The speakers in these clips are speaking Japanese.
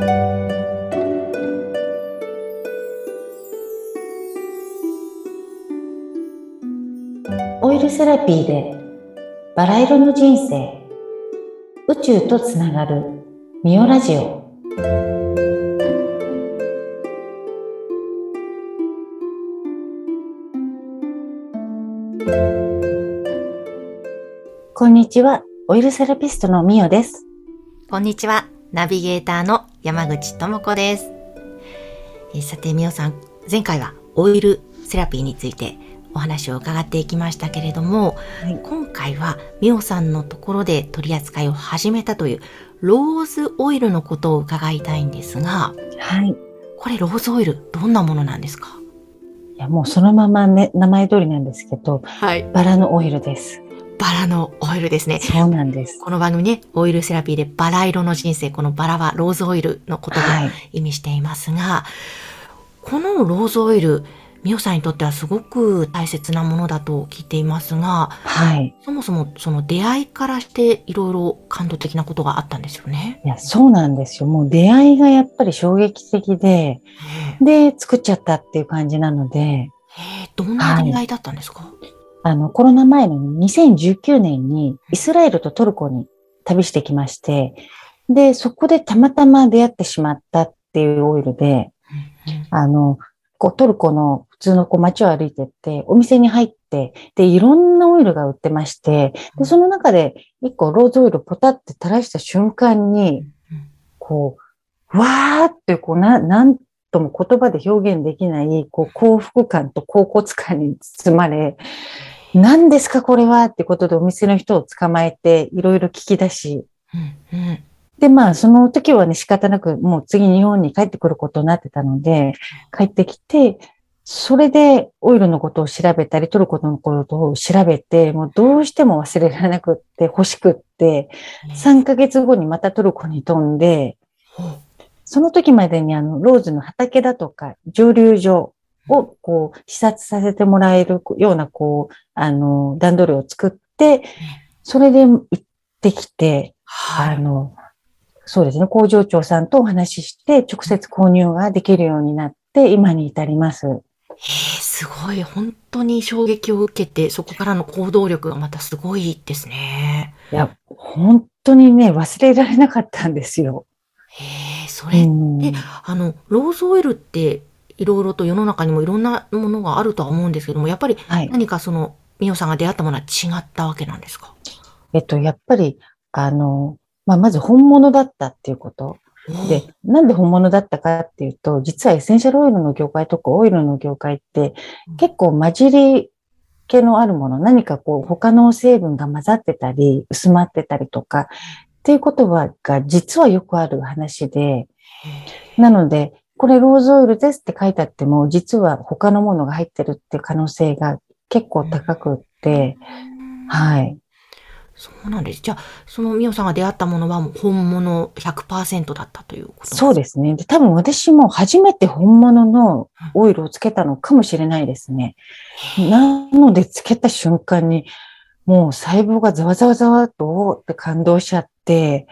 オイルセラピーでバラ色の人生。宇宙とつながるミオラジオ。こんにちは。オイルセラピストのミオです。こんにちは。ナビゲーターの山口智子です。えーさて、みおさん、前回はオイルセラピーについてお話を伺っていきましたけれども、はい今回はみおさんのところで取り扱いを始めたというローズオイルのことを伺いたいんですが、はいこれローズオイル、どんなものなんですか？いやもうそのままね名前通りなんですけどはい。バラのオイルですバラのオイルですね。そうなんです。この番組ね、オイルセラピーでバラ色の人生、このバラはローズオイルのことをはい。意味していますが、このローズオイル、ミオさんにとってはすごく大切なものだと聞いていますが、はい。そもそもその出会いからしていろいろ感動的なことがあったんですよね。いやそうなんですよ。もう出会いがやっぱり衝撃的でで作っちゃったっていう感じなのでへえどんな出会いだったんですか、あの、コロナ前の2019年にイスラエルとトルコに旅してきまして、で、そこでたまたま出会ってしまったっていうオイルで、あの、こうトルコの普通のこう街を歩いてって、お店に入って、で、いろんなオイルが売ってまして、で、その中で一個ローズオイルポタって垂らした瞬間に、こう、わーってこうな、なんとも言葉で表現できない、こう幸福感と恍惚感に包まれ、何ですかこれはってことでお店の人を捕まえていろいろ聞き出し、うんうん。で、まあ、その時はね、仕方なく、もう次日本に帰ってくることになってたので、帰ってきて、それでオイルのことを調べたり、トルコのことを調べて、もうどうしても忘れられなくって、欲しくって、3ヶ月後にまたトルコに飛んで、その時までにあの、ローズの畑だとか、蒸留所をこう、視察させてもらえるような、こう、あの、段取りを作って、それで行ってきて、はい。あの、そうですね、工場長さんとお話しして、直接購入ができるようになって、今に至ります。へえすごい。本当に衝撃を受けて、そこからの行動力がまたすごいですね。いや、本当にね、忘れられなかったんですよ。そうれん。で、あの、ローズオイルって、いろいろと世の中にもいろんなものがあるとは思うんですけども、やっぱりはい。何かその、ミオさんが出会ったものは違ったわけなんですか？えっと、やっぱり、あの、まあ、まず本物だったっていうこと。で、なんで本物だったかっていうと、実はエッセンシャルオイルの業界とかオイルの業界って結構混じり気のあるもの、何かこう他の成分が混ざってたり、薄まってたりとか、っていうことはが実はよくある話で、なので、これローズオイルですって書いてあっても、実は他のものが入ってるっていう可能性が結構高くって、はい。そうなんです。じゃあ、そのミオさんが出会ったものはもう本物100%だったということそうですね。で、多分私も初めて本物のオイルをつけたのかもしれないですね。なので、つけた瞬間に、もう細胞がざわざわざわっとって感動しちゃって、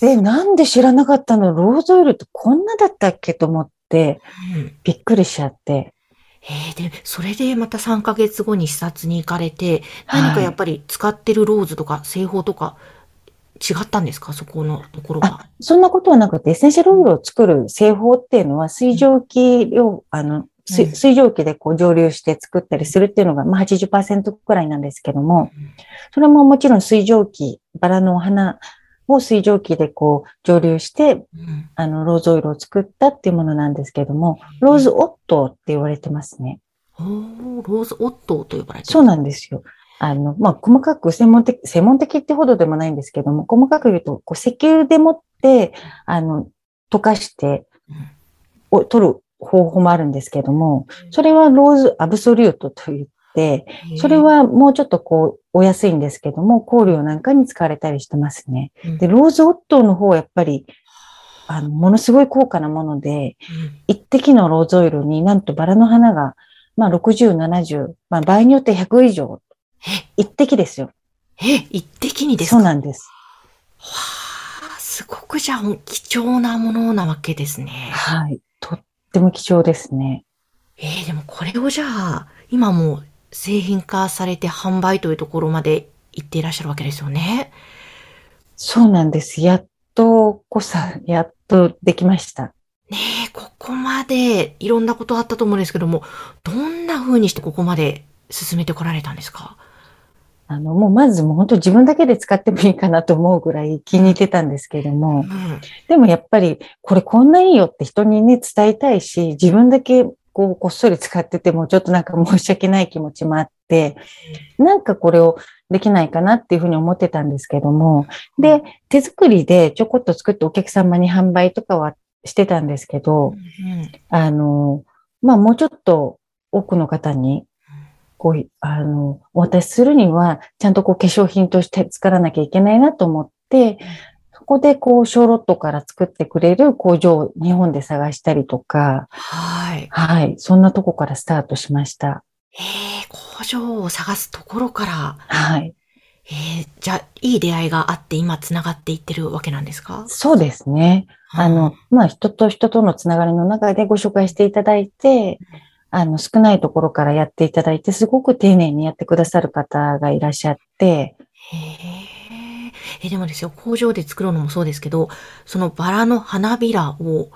で、なんで知らなかったの？ローズオイルってこんなだったっけ？と思って、うん。びっくりしちゃって。えーで、それでまた3ヶ月後に視察に行かれて、はい。何かやっぱり使ってるローズとか製法とか違ったんですか？そこのところが。そんなことはなくて、エッセンシャルオイルを作る製法っていうのは、水蒸気量、あの、水蒸気でこう蒸留して作ったりするっていうのが、まあ80%くらいなんですけども、それももちろん水蒸気、バラのお花を水蒸気でこう蒸留して、うん。あの、ローズオイルを作ったっていうものなんですけども、ローズオットーって言われてますね。おーローズオットーと呼ばれてる。そうなんですよ。あの、まあ、細かく専門的、専門的ってほどでもないんですけども、細かく言うと、こう石油でもって、あの、溶かして、お取る方法もあるんですけども、それはローズアブソリュートと言って、うんそれ、はもうちょっとこう、お安いんですけども、香料なんかに使われたりしてますね。うんで、ローズオットーの方はやっぱり、あの、ものすごい高価なもので、一滴のローズオイルになんとバラの花が、まあ60、70、まあ場合によって100以上。一滴ですよ。え、え、一滴にですか？そうなんです。わあ、すすごくじゃあ貴重なものなわけですね。はい。とっても貴重ですね。えー、でもこれをじゃあ、今もう製品化されて販売というところまで行っていらっしゃるわけですよね。そうなんです。やっとこさ、やっとできました。ねえ、ここまでいろんなことあったと思うんですけども、どんな風にしてここまで進めてこられたんですか？あの、もうまずもう本当自分だけで使ってもいいかなと思うぐらい気に入ってたんですけれども、うん。でもやっぱりこれこんないいよって人にね伝えたいし、自分だけこうこっそり使っててもちょっとなんか申し訳ない気持ちもあって、なんかこれをできないかなっていうふうに思ってたんですけども、で、手作りでちょこっと作ってお客様に販売とかはしてたんですけど、うんあの、まあもうちょっと多くの方にこう、あの、お渡しするには、ちゃんとこう化粧品として作らなきゃいけないなと思って、そこでこう、小ロットから作ってくれる工場を日本で探したりとか、はい。はい、そんなとこからスタートしました。ええ工場を探すところから、はい。ええじゃあ、いい出会いがあって今繋がっていってるわけなんですか？そうですね。あの、まあ、人と人とのつながりの中でご紹介していただいて、あの、少ないところからやっていただいて、すごく丁寧にやってくださる方がいらっしゃって、へえ。え、でもですよ、工場で作るのもそうですけど、そのバラの花びらを、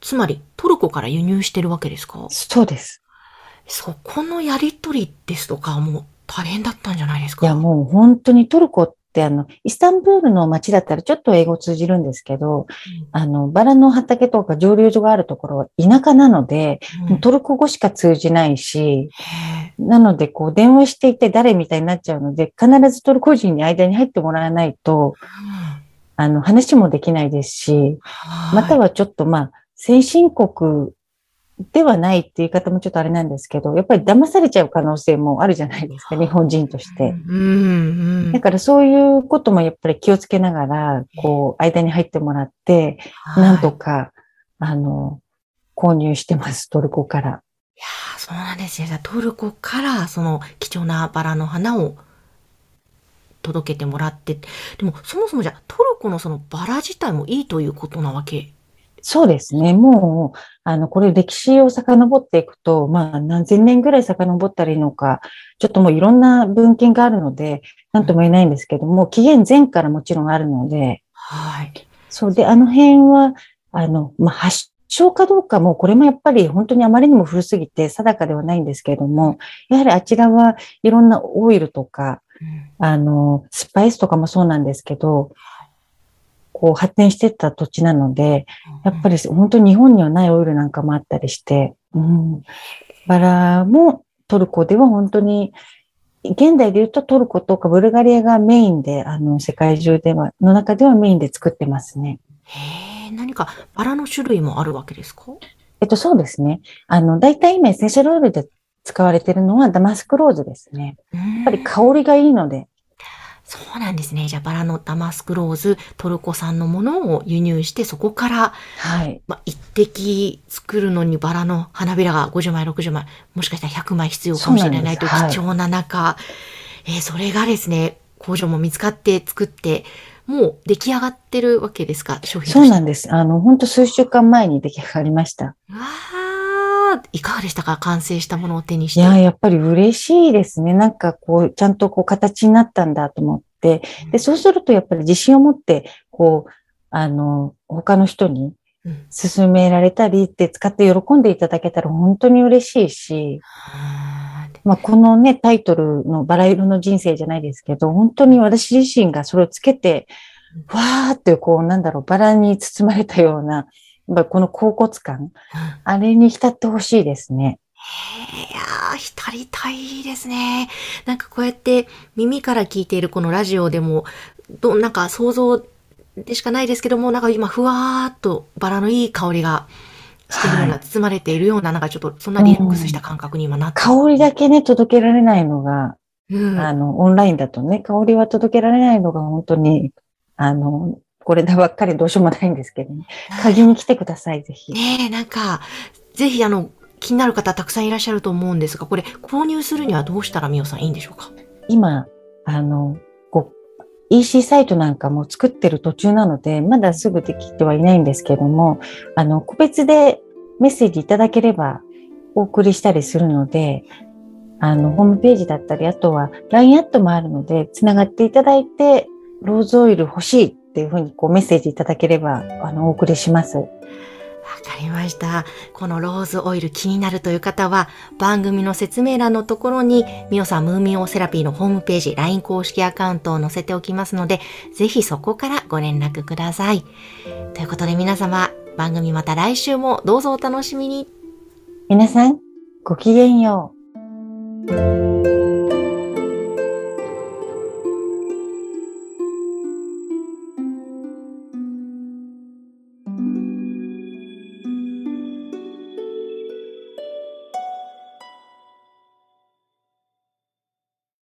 つまりトルコから輸入してるわけですか？そうです。そこのやりとりですとか、もう大変だったんじゃないですか？いや、もう本当にトルコってあの、イスタンブールの街だったらちょっと英語通じるんですけど、あの、バラの畑とか蒸留所があるところは田舎なので、うん。トルコ語しか通じないし、なので、こう、電話していて誰みたいになっちゃうので、必ずトルコ人に間に入ってもらわないと、あの、話もできないですし、またはちょっとまあ、先進国ではないっていう言い方もちょっとあれなんですけど、やっぱり騙されちゃう可能性もあるじゃないですか、日本人として。うん、うん。だからそういうこともやっぱり気をつけながら、こう、間に入ってもらって、なんとはいか、あの、購入してます、トルコから。いやーそうなんですよ。じゃあトルコからその貴重なバラの花を届けてもらって、でもそもそもじゃあトルコのそのバラ自体もいいということなわけ。そうですね。もう、あの、これ歴史を遡っていくと、まあ、何千年ぐらい遡ったらいいのか、ちょっともういろんな文献があるので、なんとも言えないんですけども、紀元前からもちろんあるので、はい。そうで、あの辺は、あの、まあ、発祥かどうかも、これもやっぱり本当にあまりにも古すぎて定かではないんですけれども、やはりあちらはいろんなオイルとか、うんあの、スパイスとかもそうなんですけど、こう発展していった土地なので、やっぱり本当に日本にはないオイルなんかもあったりして、うん、バラもトルコでは本当に、現代で言うとトルコとかブルガリアがメインで、あの、世界中では、の中ではメインで作ってますね。へえ、何かバラの種類もあるわけですか？えっと、そうですね。あの、大体今エッセンシャルオイルで使われているのはダマスクローズですね。やっぱり香りがいいので、そうなんですね。じゃあバラのダマスクローズ、トルコ産のものを輸入して、そこから、はい。まあ、一滴作るのにバラの花びらが50枚、60枚、もしかしたら100枚必要かもしれないという貴重な中、えーそれがですね、工場も見つかって作って、もう出来上がってるわけですか、商品。そうなんです。あの、本当数週間前に出来上がりました。うわーいかがでしたか？完成したものを手にして。いや、やっぱり嬉しいですね。なんかこう、ちゃんとこう形になったんだと思って。で、そうするとやっぱり自信を持って、こう、あの、他の人にうん勧められたりって使って喜んでいただけたら本当に嬉しいし、まあ、このね、タイトルのバラ色の人生じゃないですけど、本当に私自身がそれをつけて、わーってこう、なんだろう、バラに包まれたような、ぱりこの甲骨感、うんあれに浸ってほしいですね。いやー、浸りたいですね。なんかこうやって耳から聞いているこのラジオでも、どなんか想像でしかないですけども、なんか今ふわーっとバラのいい香りがしてるような、は い包まれているような、なんかちょっとそんなリラックスした感覚に今なって。香りだけね、届けられないのが、うん。あの、オンラインだとね、香りは届けられないのが本当に、あの、これだばっかりどうしようもないんですけどね。鍵に来てください、ぜひ。ねえ、なんか、ぜひあの、気になる方たくさんいらっしゃると思うんですが、これ購入するにはどうしたらみおさんいいんでしょうか？今、あの、ご、EC サイトなんかも作ってる途中なので、まだすぐできてはいないんですけども、あの、個別でメッセージいただければお送りしたりするので、あの、ホームページだったり、あとは LINE アットもあるので、つながっていただいて、ローズオイル欲しいっていうふうにこうメッセージいただければ、あの、お送りします。わかりました。このローズオイル気になるという方は、番組の説明欄のところに、ミオさんムーミンオセラピーのホームページ、LINE 公式アカウントを載せておきますので、ぜひそこからご連絡ください。ということで皆様、番組また来週もどうぞお楽しみに。皆さん、ごきげんよう。